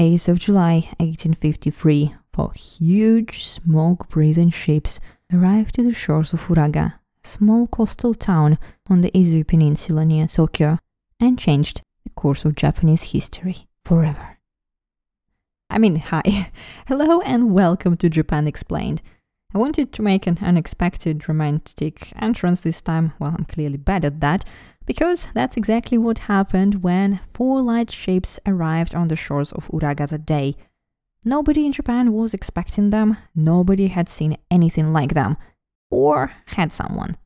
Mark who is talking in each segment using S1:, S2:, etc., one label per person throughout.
S1: 8th of July 1853, four huge smoke breathing ships arrived to the shores of Uraga, a small coastal town on the Izu Peninsula near Tokyo, and changed the course of Japanese history forever. I mean, hi, hello, and welcome to Japan Explained. I wanted to make an unexpected romantic entrance this time, well, I'm clearly bad at that, because that's exactly what happened when four light ships arrived on the shores of Uraga that day. Nobody in Japan was expecting them, nobody had seen anything like them, or had someone.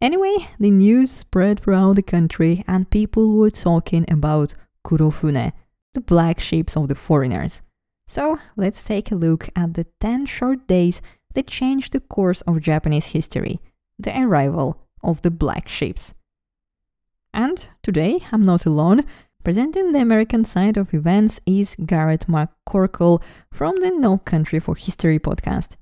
S1: Anyway, the news spread throughout the country, and people were talking about Kurofune, the black ships of the foreigners. So let's take a look at the 10 short days that changed the course of Japanese history, the arrival of the black ships. And today, I'm not alone. Presenting the American side of events is Garrett McCorkle from the No Country for History podcast.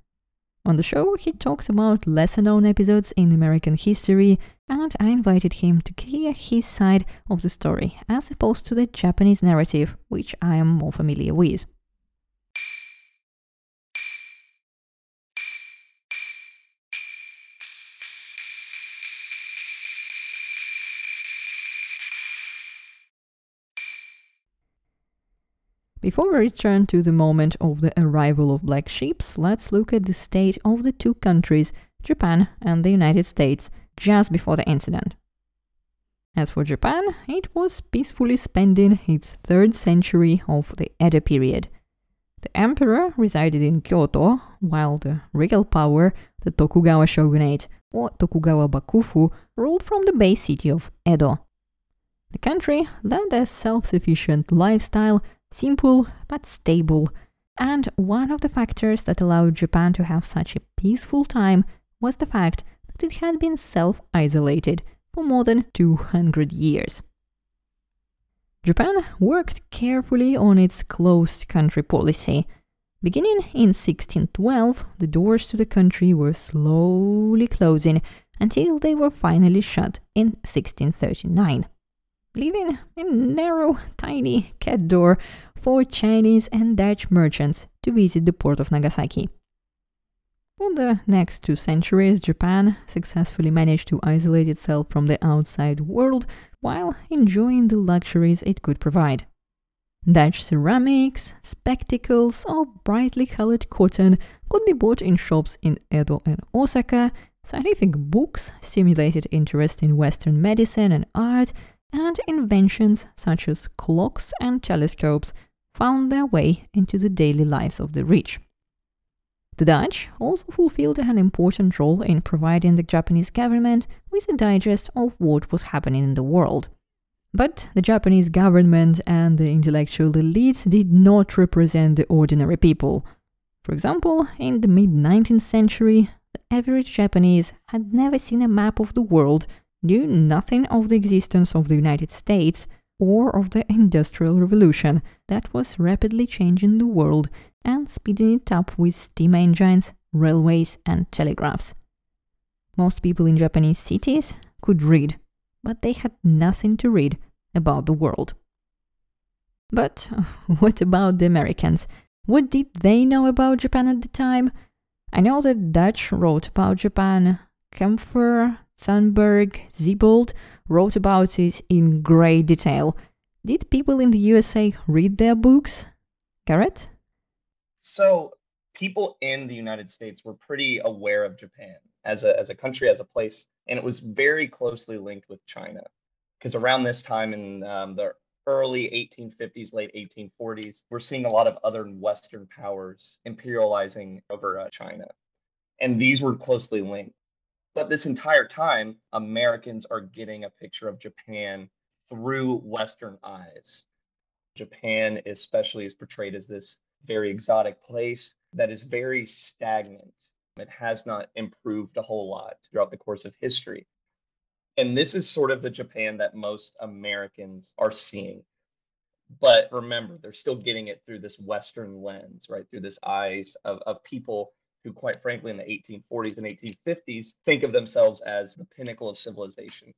S1: On the show, he talks about lesser known episodes in American history, and I invited him to clear his side of the story as opposed to the Japanese narrative, which I am more familiar with. Before we return to the moment of the arrival of black ships, let's look at the state of the two countries, Japan and the United States, just before the incident. As for Japan, it was peacefully spending its third century of the Edo period. The emperor resided in Kyoto, while the regal power, the Tokugawa shogunate, or Tokugawa Bakufu, ruled from the base city of Edo. The country led a self sufficient lifestyle simple but stable. And one of the factors that allowed Japan to have such a peaceful time was the fact that it had been self isolated for more than 200 years. Japan worked carefully on its closed country policy. Beginning in 1612, the doors to the country were slowly closing until they were finally shut in 1639 leaving a narrow, tiny cat door for Chinese and Dutch merchants to visit the port of Nagasaki. For the next two centuries, Japan successfully managed to isolate itself from the outside world while enjoying the luxuries it could provide. Dutch ceramics, spectacles, or brightly colored cotton could be bought in shops in Edo and Osaka. Scientific books stimulated interest in Western medicine and art, and inventions such as clocks and telescopes found their way into the daily lives of the rich. The Dutch also fulfilled an important role in providing the Japanese government with a digest of what was happening in the world. But the Japanese government and the intellectual elites did not represent the ordinary people. For example, in the mid 19th century, the average Japanese had never seen a map of the world knew nothing of the existence of the United States or of the Industrial Revolution that was rapidly changing the world and speeding it up with steam engines, railways, and telegraphs. Most people in Japanese cities could read, but they had nothing to read about the world. But what about the Americans? What did they know about Japan at the time? I know that Dutch wrote about Japan, Kaempfer, Thunberg, Siebold wrote about it in great detail. Did people in the USA read their books? Garrett?
S2: So, people in the United States were pretty aware of Japan as a, as a country, as a place, and it was very closely linked with China. Because around this time in um, the early 1850s, late 1840s, we're seeing a lot of other Western powers imperializing over uh, China. And these were closely linked. But this entire time, Americans are getting a picture of Japan through Western eyes. Japan, especially, is portrayed as this very exotic place that is very stagnant. It has not improved a whole lot throughout the course of history. And this is sort of the Japan that most Americans are seeing. But remember, they're still getting it through this Western lens, right? Through this eyes of, of people who, quite frankly, in the 1840s and 1850s, think of themselves as the pinnacle of civilization.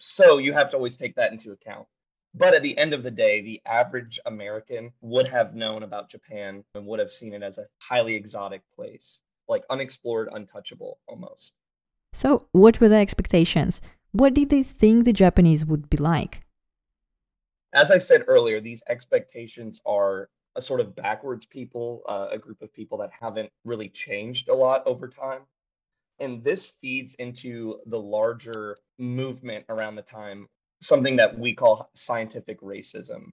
S2: So you have to always take that into account. But at the end of the day, the average American would have known about Japan and would have seen it as a highly exotic place, like unexplored, untouchable almost.
S1: So, what were their expectations? What did they think the Japanese would be like?
S2: As I said earlier, these expectations are a sort of backwards people, uh, a group of people that haven't really changed a lot over time. And this feeds into the larger movement around the time, something that we call scientific racism.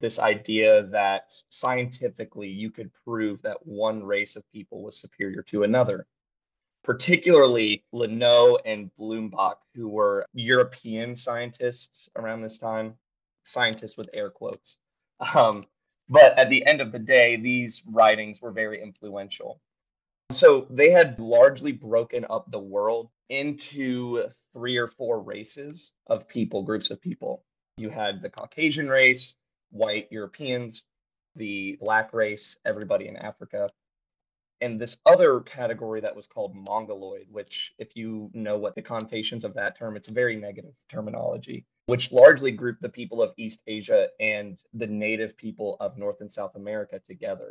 S2: This idea that scientifically you could prove that one race of people was superior to another. Particularly Linnaeus and Blumenbach, who were European scientists around this time, scientists with air quotes. Um, but at the end of the day, these writings were very influential. So they had largely broken up the world into three or four races of people, groups of people. You had the Caucasian race, white Europeans, the black race, everybody in Africa, and this other category that was called Mongoloid, which, if you know what the connotations of that term, it's very negative terminology, which largely grouped the people of East Asia and the native people of North and South America together.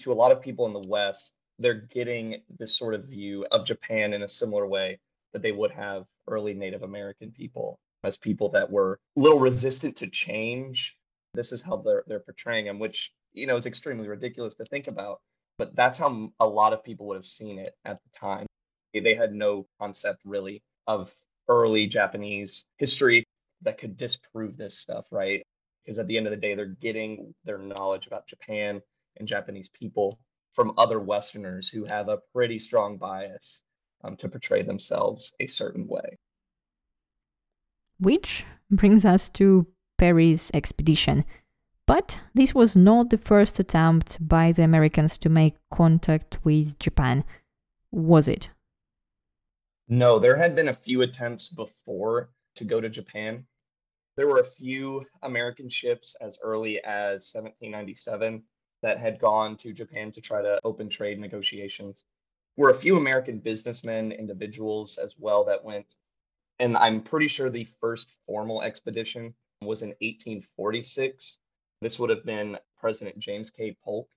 S2: To a lot of people in the West, they're getting this sort of view of Japan in a similar way that they would have early Native American people as people that were a little resistant to change. This is how they're they're portraying them, which you know is extremely ridiculous to think about. But that's how a lot of people would have seen it at the time. They had no concept really of early Japanese history that could disprove this stuff, right? Because at the end of the day, they're getting their knowledge about Japan and Japanese people from other Westerners who have a pretty strong bias um, to portray themselves a certain way.
S1: Which brings us to Perry's expedition. But this was not the first attempt by the Americans to make contact with Japan, was it?
S2: No, there had been a few attempts before to go to Japan. There were a few American ships as early as 1797 that had gone to Japan to try to open trade negotiations. Were a few American businessmen, individuals as well that went. And I'm pretty sure the first formal expedition was in 1846 this would have been President James K. Polk.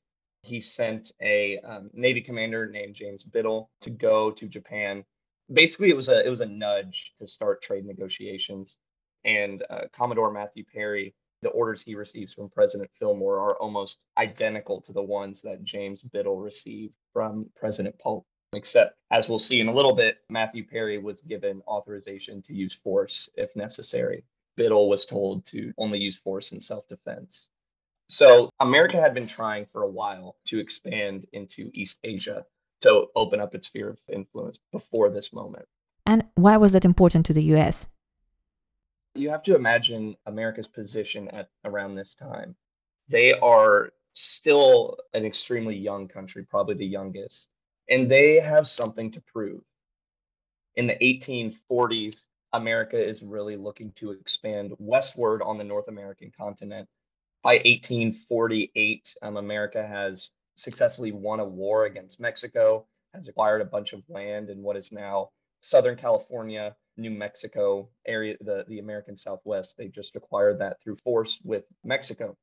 S2: He sent a um, Navy commander named James Biddle to go to Japan. Basically, it was a it was a nudge to start trade negotiations. And uh, Commodore Matthew Perry, the orders he receives from President Fillmore are almost identical to the ones that James Biddle received from President Polk. Except, as we'll see in a little bit, Matthew Perry was given authorization to use force if necessary. Biddle was told to only use force in self defense. So America had been trying for a while to expand into East Asia to open up its sphere of influence before this moment.
S1: And why was that important to the US?
S2: You have to imagine America's position at around this time. They are still an extremely young country, probably the youngest, and they have something to prove. In the 1840s, America is really looking to expand westward on the North American continent by 1848, um, America has successfully won a war against Mexico, has acquired a bunch of land in what is now Southern California, New Mexico area, the, the American Southwest. They just acquired that through force with Mexico.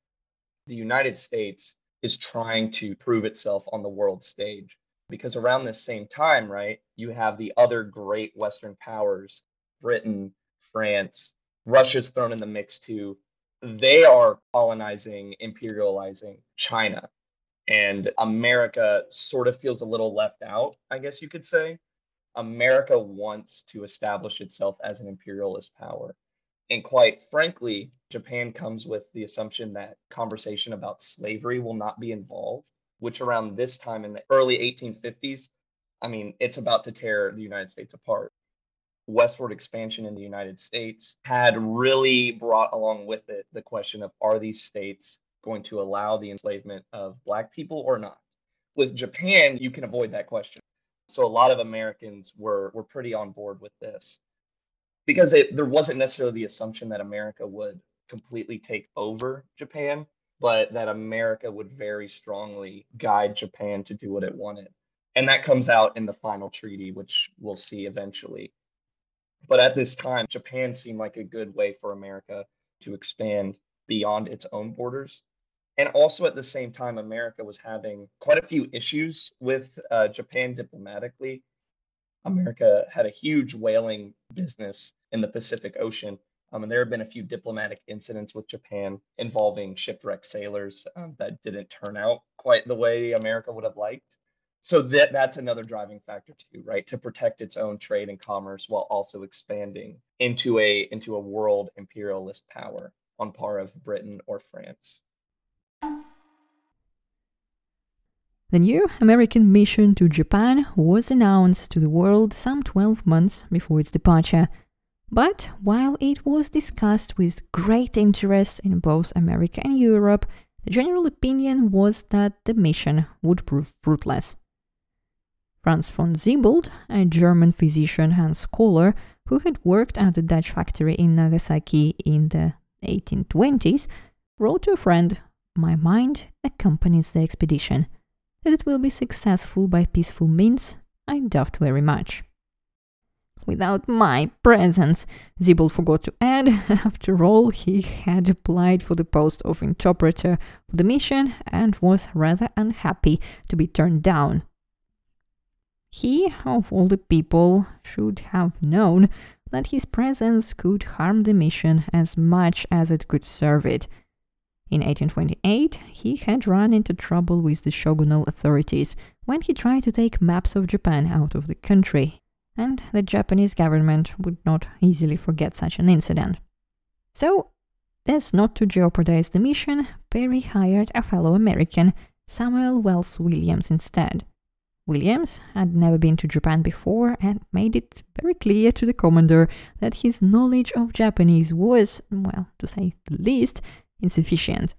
S2: The United States is trying to prove itself on the world stage because around this same time, right, you have the other great Western powers, Britain, France, Russia's thrown in the mix too they are colonizing, imperializing China. And America sort of feels a little left out, I guess you could say. America wants to establish itself as an imperialist power. And quite frankly, Japan comes with the assumption that conversation about slavery will not be involved, which around this time in the early 1850s, I mean, it's about to tear the United States apart westward expansion in the United States had really brought along with it the question of are these states going to allow the enslavement of Black people or not? With Japan, you can avoid that question. So a lot of Americans were, were pretty on board with this because it, there wasn't necessarily the assumption that America would completely take over Japan, but that America would very strongly guide Japan to do what it wanted. And that comes out in the final treaty, which we'll see eventually. But at this time, Japan seemed like a good way for America to expand beyond its own borders. And also at the same time, America was having quite a few issues with uh, Japan diplomatically. America had a huge whaling business in the Pacific Ocean. Um, and there have been a few diplomatic incidents with Japan involving shipwrecked sailors um, that didn't turn out quite the way America would have liked. So that that's another driving factor too, right? To protect its own trade and commerce while also expanding into a into a world imperialist power on par of Britain or France.
S1: The new American mission to Japan was announced to the world some 12 months before its departure. But while it was discussed with great interest in both America and Europe, the general opinion was that the mission would prove fruitless. Franz von Siebold, a German physician and scholar who had worked at the Dutch factory in Nagasaki in the 1820s, wrote to a friend, My mind accompanies the expedition. That it will be successful by peaceful means, I doubt very much. Without my presence, Siebold forgot to add, after all, he had applied for the post of interpreter for the mission and was rather unhappy to be turned down. He, of all the people, should have known that his presence could harm the mission as much as it could serve it. In 1828, he had run into trouble with the shogunal authorities when he tried to take maps of Japan out of the country, and the Japanese government would not easily forget such an incident. So, as not to jeopardize the mission, Perry hired a fellow American, Samuel Wells Williams, instead. Williams had never been to Japan before and made it very clear to the commander that his knowledge of Japanese was, well, to say the least, insufficient.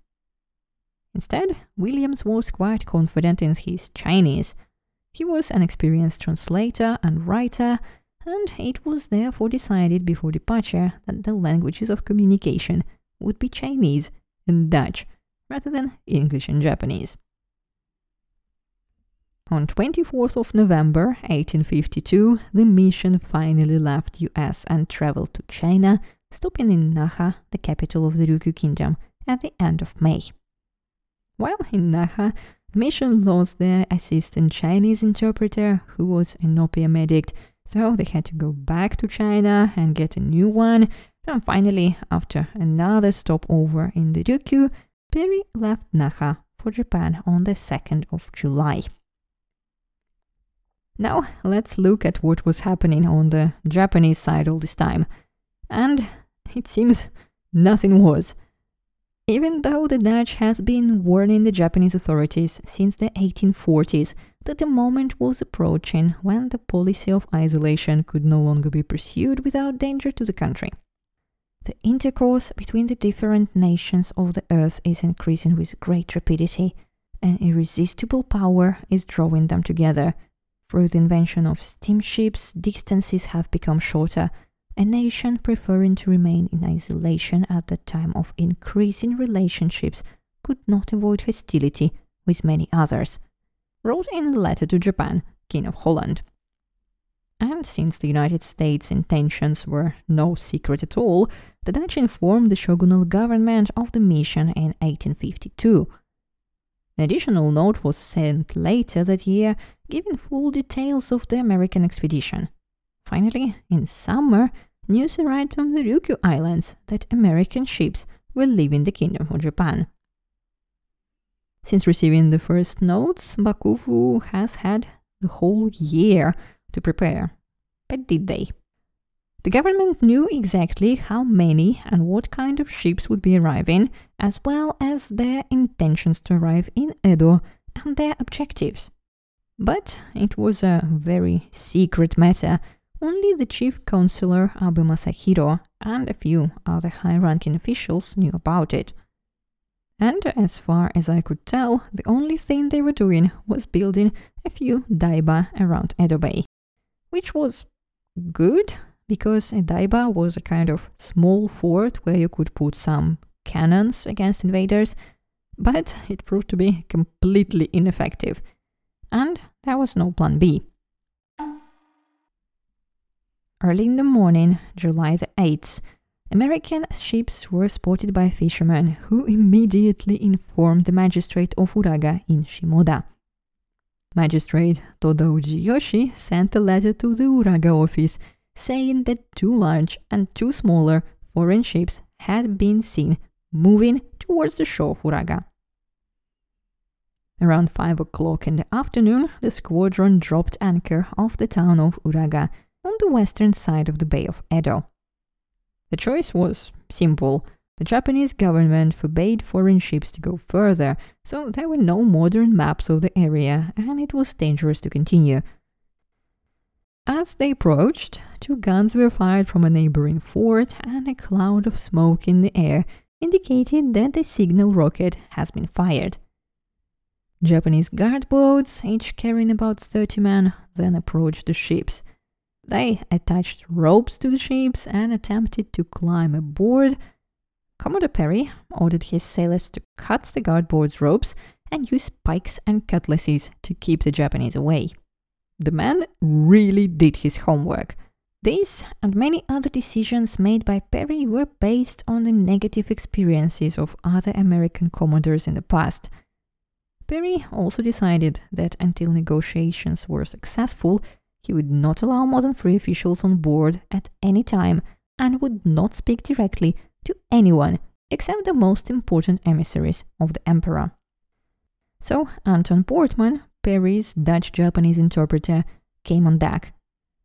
S1: Instead, Williams was quite confident in his Chinese. He was an experienced translator and writer, and it was therefore decided before departure that the languages of communication would be Chinese and Dutch rather than English and Japanese. On 24th of November 1852, the mission finally left US and traveled to China, stopping in Naha, the capital of the Ryukyu Kingdom, at the end of May. While in Naha, the mission lost their assistant Chinese interpreter, who was an opium addict, so they had to go back to China and get a new one. And finally, after another stopover in the Ryukyu, Perry left Naha for Japan on the 2nd of July. Now let's look at what was happening on the Japanese side all this time. And it seems nothing was. Even though the Dutch has been warning the Japanese authorities since the 1840s that the moment was approaching when the policy of isolation could no longer be pursued without danger to the country. The intercourse between the different nations of the earth is increasing with great rapidity, and irresistible power is drawing them together through the invention of steamships, distances have become shorter, a nation preferring to remain in isolation at the time of increasing relationships could not avoid hostility with many others, wrote in a letter to Japan, King of Holland. And since the United States' intentions were no secret at all, the Dutch informed the shogunal government of the mission in 1852 an additional note was sent later that year, giving full details of the American expedition. Finally, in summer, news arrived from the Ryukyu Islands that American ships were leaving the Kingdom of Japan. Since receiving the first notes, Bakufu has had the whole year to prepare. But did they? The government knew exactly how many and what kind of ships would be arriving, as well as their intentions to arrive in Edo and their objectives. But it was a very secret matter. Only the chief counselor Abe Masahiro and a few other high ranking officials knew about it. And as far as I could tell, the only thing they were doing was building a few daiba around Edo Bay, which was good because a daiba was a kind of small fort where you could put some cannons against invaders, but it proved to be completely ineffective. And there was no plan B. Early in the morning, July the 8th, American ships were spotted by fishermen who immediately informed the magistrate of Uraga in Shimoda. Magistrate Toda Ujiyoshi sent a letter to the Uraga office saying that two large and two smaller foreign ships had been seen moving towards the shore of Uraga. Around 5 o'clock in the afternoon, the squadron dropped anchor off the town of Uraga on the western side of the Bay of Edo. The choice was simple. The Japanese government forbade foreign ships to go further, so there were no modern maps of the area and it was dangerous to continue. As they approached, two guns were fired from a neighboring fort and a cloud of smoke in the air indicated that the signal rocket has been fired. Japanese guard boats, each carrying about 30 men, then approached the ships. They attached ropes to the ships and attempted to climb aboard. Commodore Perry ordered his sailors to cut the guard boats' ropes and use pikes and cutlasses to keep the Japanese away. The man really did his homework. These and many other decisions made by Perry were based on the negative experiences of other American commodores in the past. Perry also decided that until negotiations were successful, he would not allow more than three officials on board at any time and would not speak directly to anyone except the most important emissaries of the emperor. So Anton Portman, Perry's Dutch Japanese interpreter, came on deck.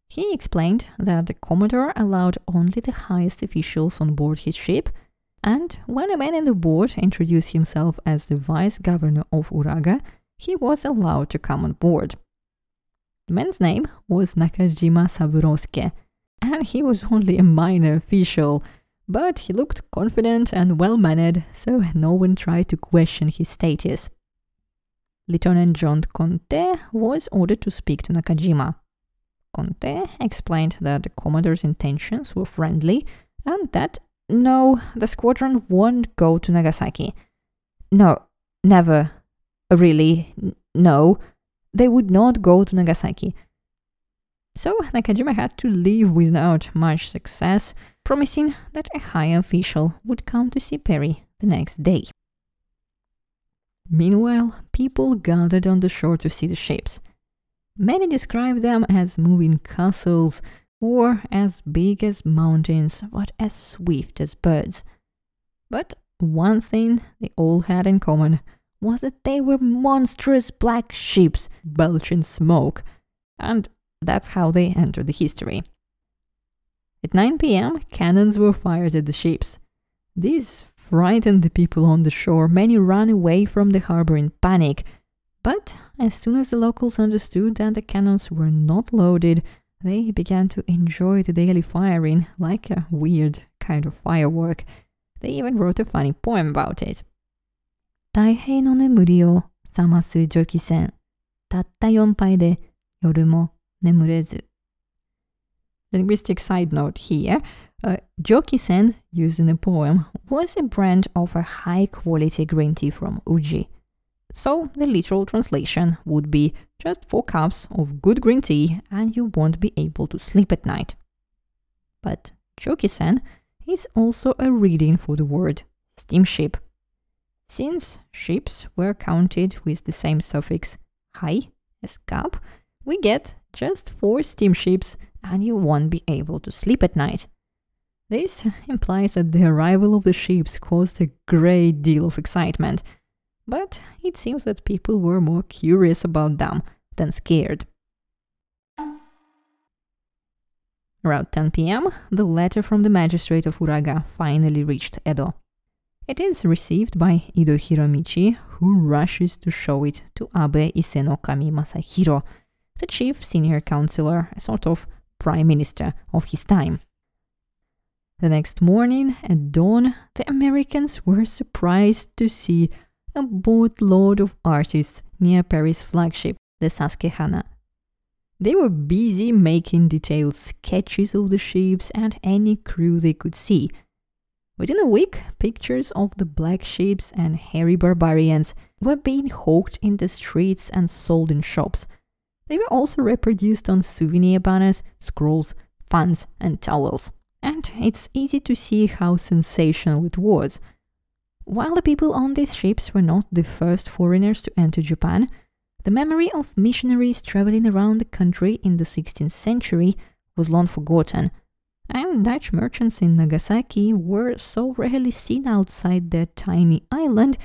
S1: He explained that the Commodore allowed only the highest officials on board his ship and when a man in the board introduced himself as the vice governor of Uraga, he was allowed to come on board. The man's name was Nakajima Saburosuke, and he was only a minor official, but he looked confident and well mannered, so no one tried to question his status. Lieutenant John Contee was ordered to speak to Nakajima. Contee explained that the Commodore's intentions were friendly and that no, the squadron won't go to Nagasaki. No, never. Really, no. They would not go to Nagasaki. So Nakajima had to leave without much success, promising that a high official would come to see Perry the next day. Meanwhile, people gathered on the shore to see the ships. Many described them as moving castles or as big as mountains, but as swift as birds. But one thing they all had in common was that they were monstrous black ships belching smoke, and that's how they entered the history. At 9 pm, cannons were fired at the ships. This frightened the people on the shore. Many ran away from the harbor in panic. But as soon as the locals understood that the cannons were not loaded, they began to enjoy the daily firing like a weird kind of firework. They even wrote a funny poem about it. 太平の眠りを覚ます蒸気船。たった4杯で夜も眠れず。Linguistic side note here. Uh, Joki-sen, used in the poem, was a brand of a high quality green tea from Uji. So the literal translation would be just four cups of good green tea and you won't be able to sleep at night. But Joki-sen is also a reading for the word steamship. Since ships were counted with the same suffix hai as cup, we get just four steamships and you won't be able to sleep at night. This implies that the arrival of the ships caused a great deal of excitement but it seems that people were more curious about them than scared. Around 10 pm, the letter from the magistrate of Uraga finally reached Edo. It is received by Ido Hiromichi, who rushes to show it to Abe Isenokami Masahiro, the chief senior counselor, a sort of prime minister of his time. The next morning, at dawn, the Americans were surprised to see a boatload of artists near Perry's flagship, the Susquehanna. They were busy making detailed sketches of the ships and any crew they could see. Within a week, pictures of the black ships and hairy barbarians were being hawked in the streets and sold in shops. They were also reproduced on souvenir banners, scrolls, fans, and towels. and it's easy to see how sensational it was. While the people on these ships were not the first foreigners to enter Japan, the memory of missionaries traveling around the country in the 16th century was long forgotten, and Dutch merchants in Nagasaki were so rarely seen outside their tiny island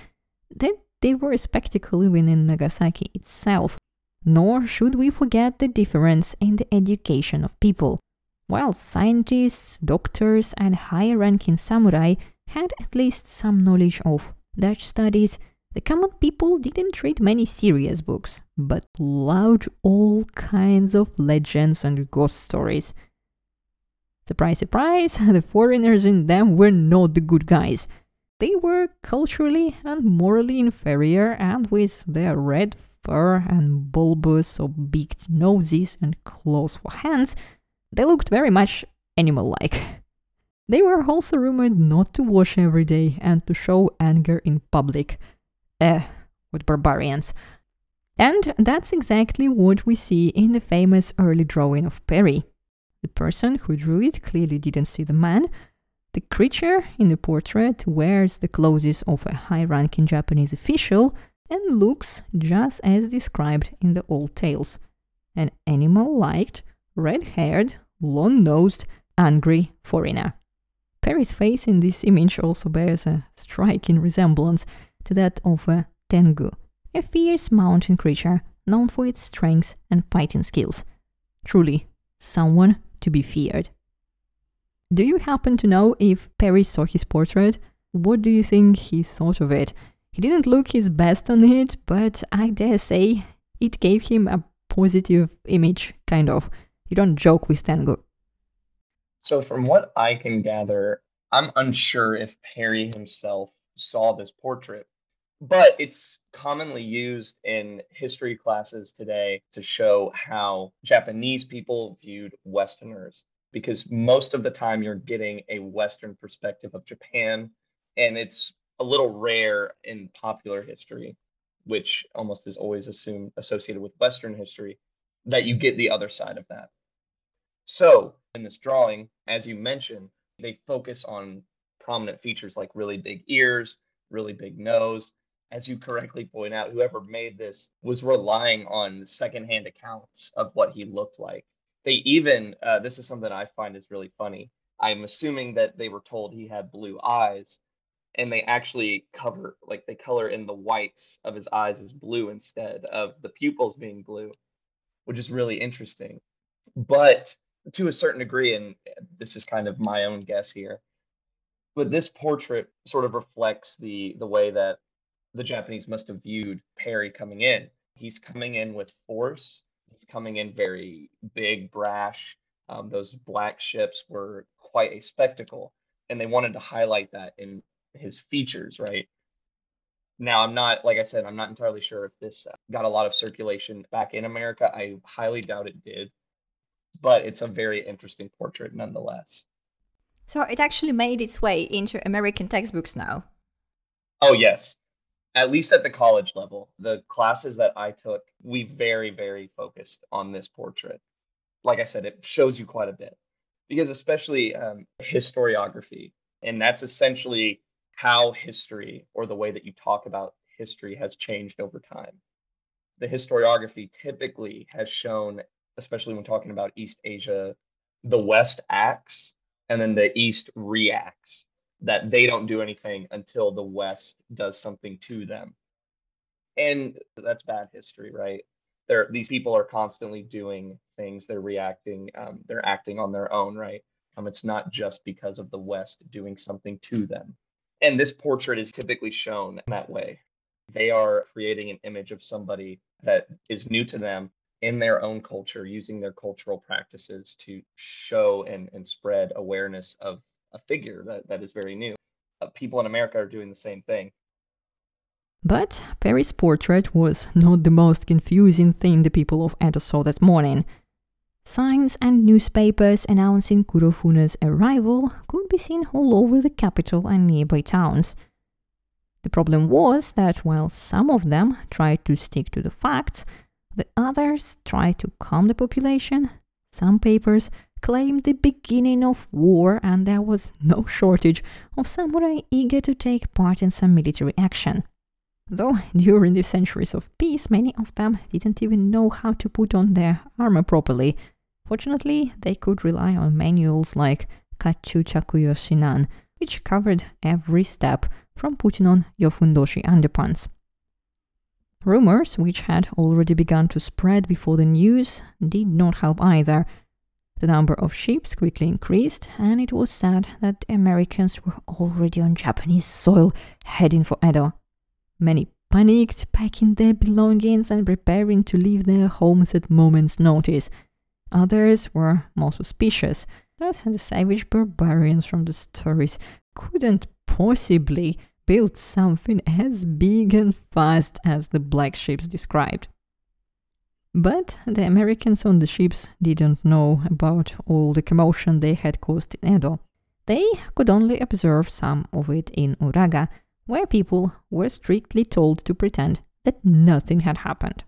S1: that they were a spectacle even in Nagasaki itself. Nor should we forget the difference in the education of people. While scientists, doctors, and higher ranking samurai had at least some knowledge of Dutch studies, the common people didn't read many serious books, but loved all kinds of legends and ghost stories. Surprise, surprise, the foreigners in them were not the good guys. They were culturally and morally inferior, and with their red fur and bulbous or beaked noses and claws for hands, they looked very much animal like. They were also rumored not to wash every day and to show anger in public. Eh, what barbarians. And that's exactly what we see in the famous early drawing of Perry. The person who drew it clearly didn't see the man. The creature in the portrait wears the clothes of a high ranking Japanese official and looks just as described in the old tales an animal liked, red haired, long nosed, angry foreigner. Perry's face in this image also bears a striking resemblance to that of a Tengu, a fierce mountain creature known for its strength and fighting skills. Truly, someone to be feared. Do you happen to know if Perry saw his portrait? What do you think he thought of it? He didn't look his best on it, but I dare say it gave him a positive image, kind of. You don't joke with Tengu.
S2: So, from what I can gather, I'm unsure if Perry himself saw this portrait, but it's commonly used in history classes today to show how Japanese people viewed Westerners, because most of the time you're getting a Western perspective of Japan, and it's a little rare in popular history, which almost is always assumed associated with Western history, that you get the other side of that. So, in this drawing, as you mentioned, they focus on prominent features like really big ears, really big nose. As you correctly point out, whoever made this was relying on secondhand accounts of what he looked like. They even, uh, this is something I find is really funny. I'm assuming that they were told he had blue eyes, and they actually cover, like, they color in the whites of his eyes as blue instead of the pupils being blue, which is really interesting. But to a certain degree, and this is kind of my own guess here, but this portrait sort of reflects the the way that the Japanese must have viewed Perry coming in. He's coming in with force. He's coming in very big, brash. Um, those black ships were quite a spectacle, and they wanted to highlight that in his features, right? Now, I'm not, like I said, I'm not entirely sure if this got a lot of circulation back in America. I highly doubt it did but it's a very interesting portrait nonetheless.
S1: So it actually made its way into American textbooks now.
S2: Oh, yes. At least at the college level. The classes that I took, we very, very focused on this portrait. Like I said, it shows you quite a bit because, especially um, historiography, and that's essentially how history or the way that you talk about history has changed over time. The historiography typically has shown especially when talking about East Asia, the West acts and then the East reacts, that they don't do anything until the West does something to them. And that's bad history, right? They're, these people are constantly doing things, they're reacting, um, they're acting on their own, right? Um, it's not just because of the West doing something to them. And this portrait is typically shown that way. They are creating an image of somebody that is new to them in their own culture, using their cultural practices to show and, and spread awareness of a figure that, that is very new. Uh, people in America are doing the same thing.
S1: But Perry's portrait was not the most confusing thing the people of Edo saw that morning. Signs and newspapers announcing Kurofune's arrival could be seen all over the capital and nearby towns. The problem was that while some of them tried to stick to the facts, the others try to calm the population. Some papers proclaimed the beginning of war, and there was no shortage of samurai eager to take part in some military action. Though during the centuries of peace, many of them didn't even know how to put on their armor properly. Fortunately, they could rely on manuals like Kachu Chakuyo Shinan, which covered every step from putting on your fundoshi underpants. Rumors, which had already begun to spread before the news, did not help either. The number of ships quickly increased, and it was said that Americans were already on Japanese soil heading for Edo. Many panicked, packing their belongings and preparing to leave their homes at moment's notice. Others were more suspicious, as the savage barbarians from the stories couldn't possibly built something as big and fast as the black ships described. But the Americans on the ships didn't know about all the commotion they had caused in Edo. They could only observe some of it in Uraga, where people were strictly told to pretend that nothing had happened.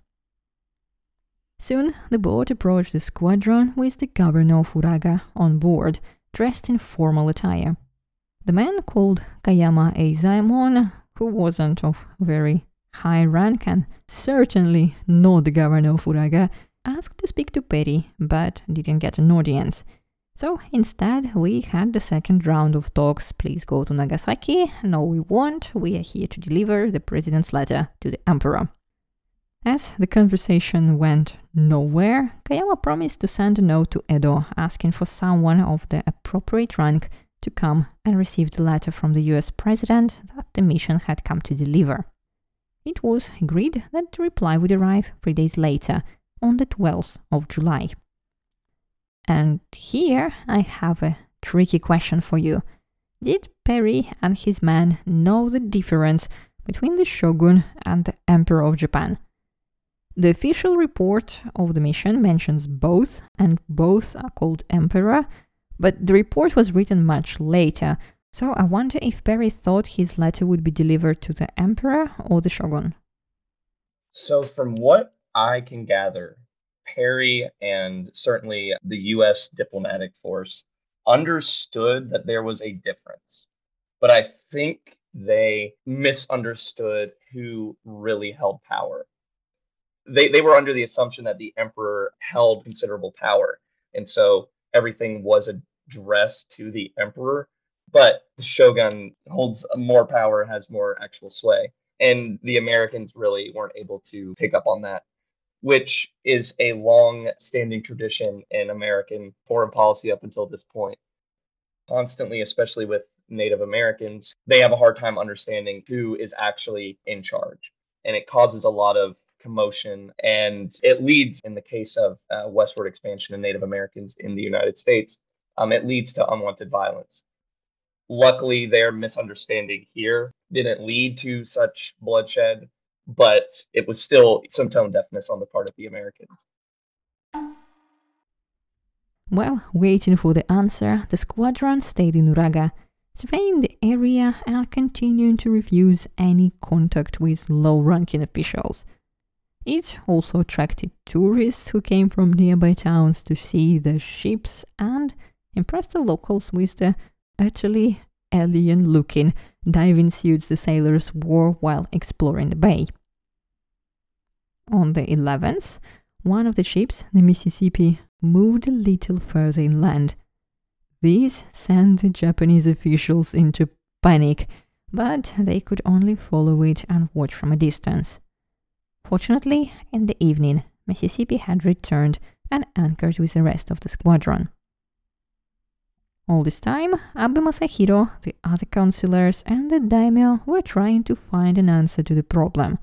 S1: Soon the boat approached the squadron with the governor of Uraga on board, dressed in formal attire. The man called Kayama Eizaemon, who wasn't of very high rank and certainly not the governor of Uraga, asked to speak to Perry, but didn't get an audience. So instead, we had the second round of talks. Please go to Nagasaki. No, we won't. We are here to deliver the president's letter to the emperor. As the conversation went nowhere, Kayama promised to send a note to Edo asking for someone of the appropriate rank to come and receive the letter from the US president that the mission had come to deliver. It was agreed that the reply would arrive three days later, on the 12th of July. And here I have a tricky question for you. Did Perry and his men know the difference between the shogun and the emperor of Japan? The official report of the mission mentions both, and both are called emperor, but the report was written much later, so I wonder if Perry thought his letter would be delivered to the emperor or the shogun.
S2: So, from what I can gather, Perry and certainly the US diplomatic force understood that there was a difference. But I think they misunderstood who really held power. They, they were under the assumption that the emperor held considerable power. And so everything was addressed to the emperor, but the shogun holds more power, has more actual sway. And the Americans really weren't able to pick up on that, which is a long standing tradition in American foreign policy up until this point. Constantly, especially with Native Americans, they have a hard time understanding who is actually in charge. And it causes a lot of commotion, and it leads, in the case of uh, westward expansion and Native Americans in the United States, um, it leads to unwanted violence. Luckily, their misunderstanding here didn't lead to such bloodshed, but it was still some tone deafness on the part of the Americans.
S1: While waiting for the answer, the squadron stayed in Uraga, surveying the area and continuing to refuse any contact with low ranking officials. It also attracted tourists who came from nearby towns to see the ships and impressed the locals with the utterly alien looking diving suits the sailors wore while exploring the bay. On the 11th, one of the ships, the Mississippi, moved a little further inland. This sent the Japanese officials into panic, but they could only follow it and watch from a distance. Fortunately, in the evening, Mississippi had returned and anchored with the rest of the squadron. All this time, Abe Masahiro, the other councillors, and the daimyo were trying to find an answer to the problem.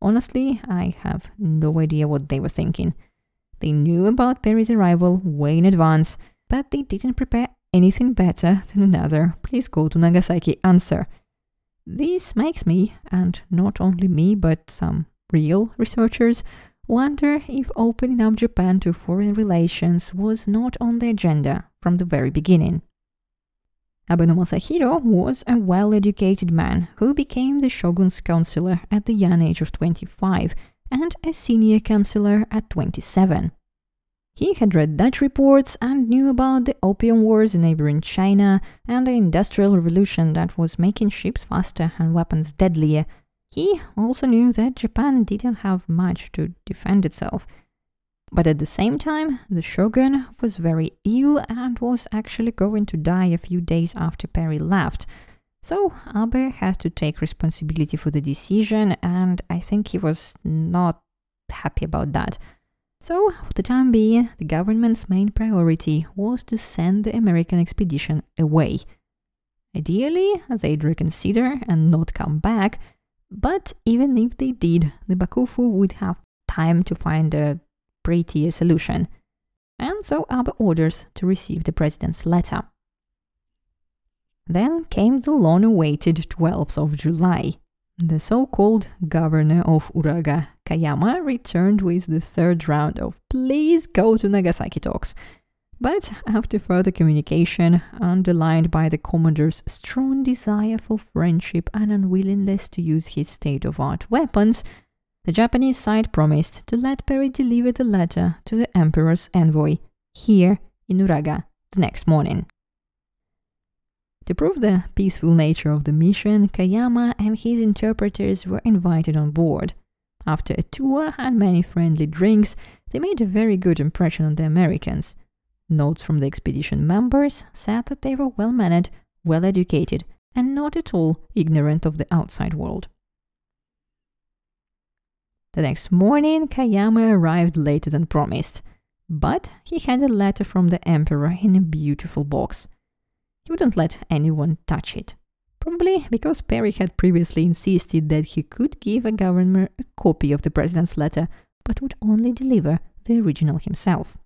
S1: Honestly, I have no idea what they were thinking. They knew about Perry's arrival way in advance, but they didn't prepare anything better than another please go to Nagasaki answer. This makes me, and not only me but some real researchers wonder if opening up Japan to foreign relations was not on the agenda from the very beginning. Abeno Masahiro was a well educated man who became the shogun's counselor at the young age of 25 and a senior counselor at 27. He had read Dutch reports and knew about the opium wars in neighboring China and the industrial revolution that was making ships faster and weapons deadlier. He also knew that Japan didn't have much to defend itself. But at the same time, the shogun was very ill and was actually going to die a few days after Perry left. So Abe had to take responsibility for the decision, and I think he was not happy about that. So, for the time being, the government's main priority was to send the American expedition away. Ideally, they'd reconsider and not come back, but even if they did, the Bakufu would have time to find a prettier solution. And so Abe orders to receive the president's letter. Then came the long awaited 12th of July. The so called governor of Uraga, Kayama, returned with the third round of please go to Nagasaki talks. But after further communication, underlined by the commander's strong desire for friendship and unwillingness to use his state of art weapons, the Japanese side promised to let Perry deliver the letter to the emperor's envoy here in Uraga the next morning. To prove the peaceful nature of the mission, Kayama and his interpreters were invited on board. After a tour and many friendly drinks, they made a very good impression on the Americans. Notes from the expedition members said that they were well mannered, well educated, and not at all ignorant of the outside world. The next morning, Kayama arrived later than promised, but he had a letter from the emperor in a beautiful box. He wouldn't let anyone touch it. Probably because Perry had previously insisted that he could give a governor a copy of the president's letter, but would only deliver the original himself.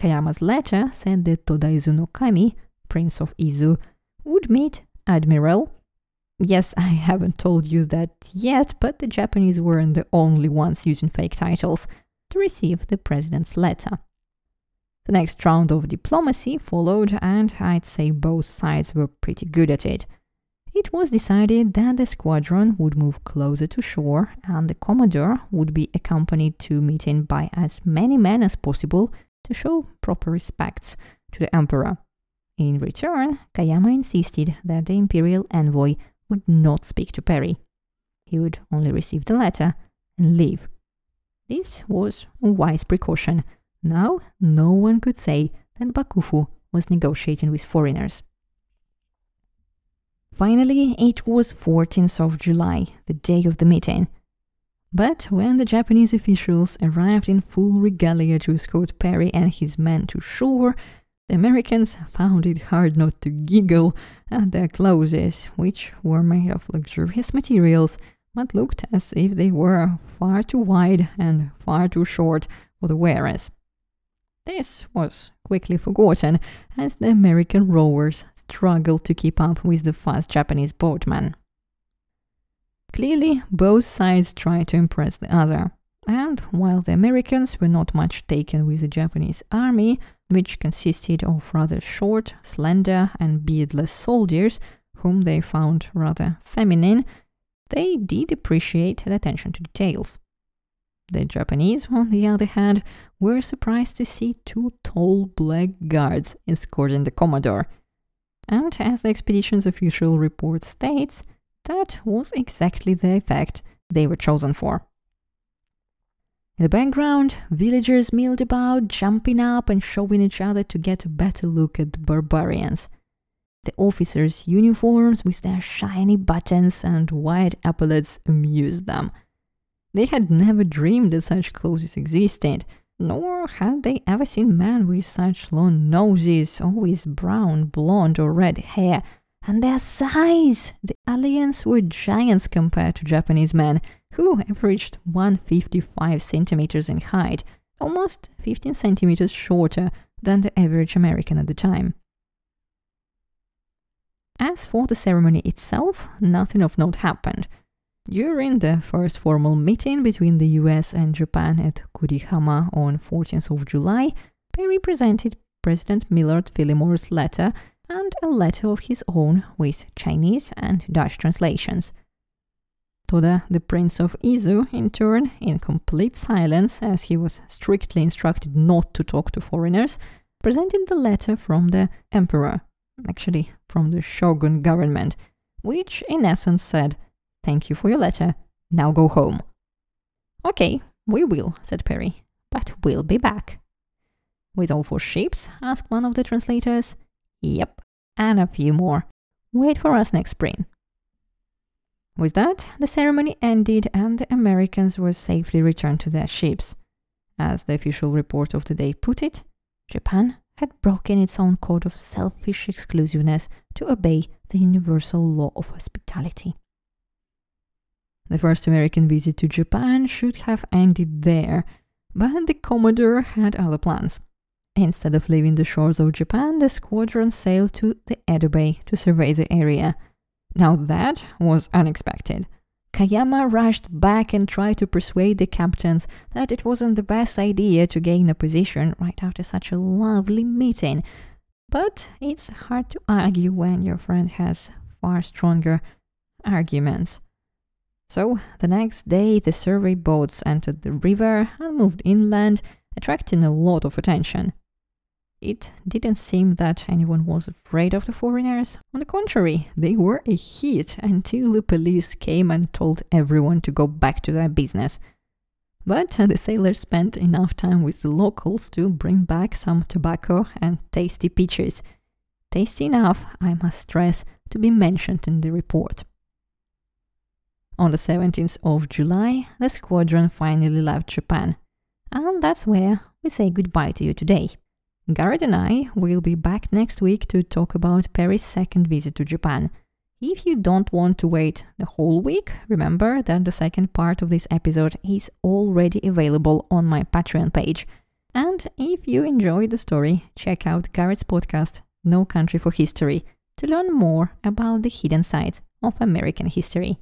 S1: Kayama's letter said that Toda Izu no Kami, Prince of Izu, would meet Admiral. Yes, I haven't told you that yet, but the Japanese weren't the only ones using fake titles to receive the president's letter. The next round of diplomacy followed, and I'd say both sides were pretty good at it. It was decided that the squadron would move closer to shore, and the commodore would be accompanied to meeting by as many men as possible to show proper respects to the emperor. In return, Kayama insisted that the imperial envoy would not speak to Perry. He would only receive the letter and leave. This was a wise precaution now, no one could say that Bakufu was negotiating with foreigners. Finally, it was 14th of July, the day of the meeting. But when the Japanese officials arrived in full regalia to escort Perry and his men to shore, the Americans found it hard not to giggle at their clothes, which were made of luxurious materials but looked as if they were far too wide and far too short for the wearers. This was quickly forgotten as the American rowers struggled to keep up with the fast Japanese boatmen. Clearly, both sides tried to impress the other, and while the Americans were not much taken with the Japanese army, which consisted of rather short, slender, and beardless soldiers, whom they found rather feminine, they did appreciate the attention to details. The Japanese, on the other hand, were surprised to see two tall black guards escorting the Commodore. And as the expedition's official report states, that was exactly the effect they were chosen for. In the background, villagers milled about, jumping up and showing each other to get a better look at the barbarians. The officers' uniforms with their shiny buttons and white epaulets amused them. They had never dreamed that such clothes existed, nor had they ever seen men with such long noses, always brown, blonde, or red hair. And their size! The aliens were giants compared to Japanese men, who averaged 155 centimeters in height, almost 15 centimeters shorter than the average American at the time. As for the ceremony itself, nothing of note happened. During the first formal meeting between the US and Japan at Kurihama on 14th of July, Perry presented President Millard Fillmore's letter and a letter of his own with Chinese and Dutch translations. Toda, the Prince of Izu, in turn, in complete silence, as he was strictly instructed not to talk to foreigners, presented the letter from the emperor, actually from the shogun government, which in essence said, Thank you for your letter, now go home. Okay, we will, said Perry, but we'll be back. With all four ships? asked one of the translators. Yep, and a few more. Wait for us next spring. With that, the ceremony ended and the Americans were safely returned to their ships. As the official report of the day put it, Japan had broken its own code of selfish exclusiveness to obey the universal law of hospitality. The first American visit to Japan should have ended there, but the Commodore had other plans. Instead of leaving the shores of Japan, the squadron sailed to the Edo Bay to survey the area. Now that was unexpected. Kayama rushed back and tried to persuade the captains that it wasn't the best idea to gain a position right after such a lovely meeting. But it's hard to argue when your friend has far stronger arguments. So the next day, the survey boats entered the river and moved inland, attracting a lot of attention. It didn't seem that anyone was afraid of the foreigners. On the contrary, they were a hit until the police came and told everyone to go back to their business. But the sailors spent enough time with the locals to bring back some tobacco and tasty peaches. Tasty enough, I must stress, to be mentioned in the report. On the 17th of July, the squadron finally left Japan. And that's where we say goodbye to you today. Garrett and I will be back next week to talk about Perry's second visit to Japan. If you don't want to wait the whole week, remember that the second part of this episode is already available on my Patreon page. And if you enjoyed the story, check out Garrett's podcast, No Country for History, to learn more about the hidden sides of American history.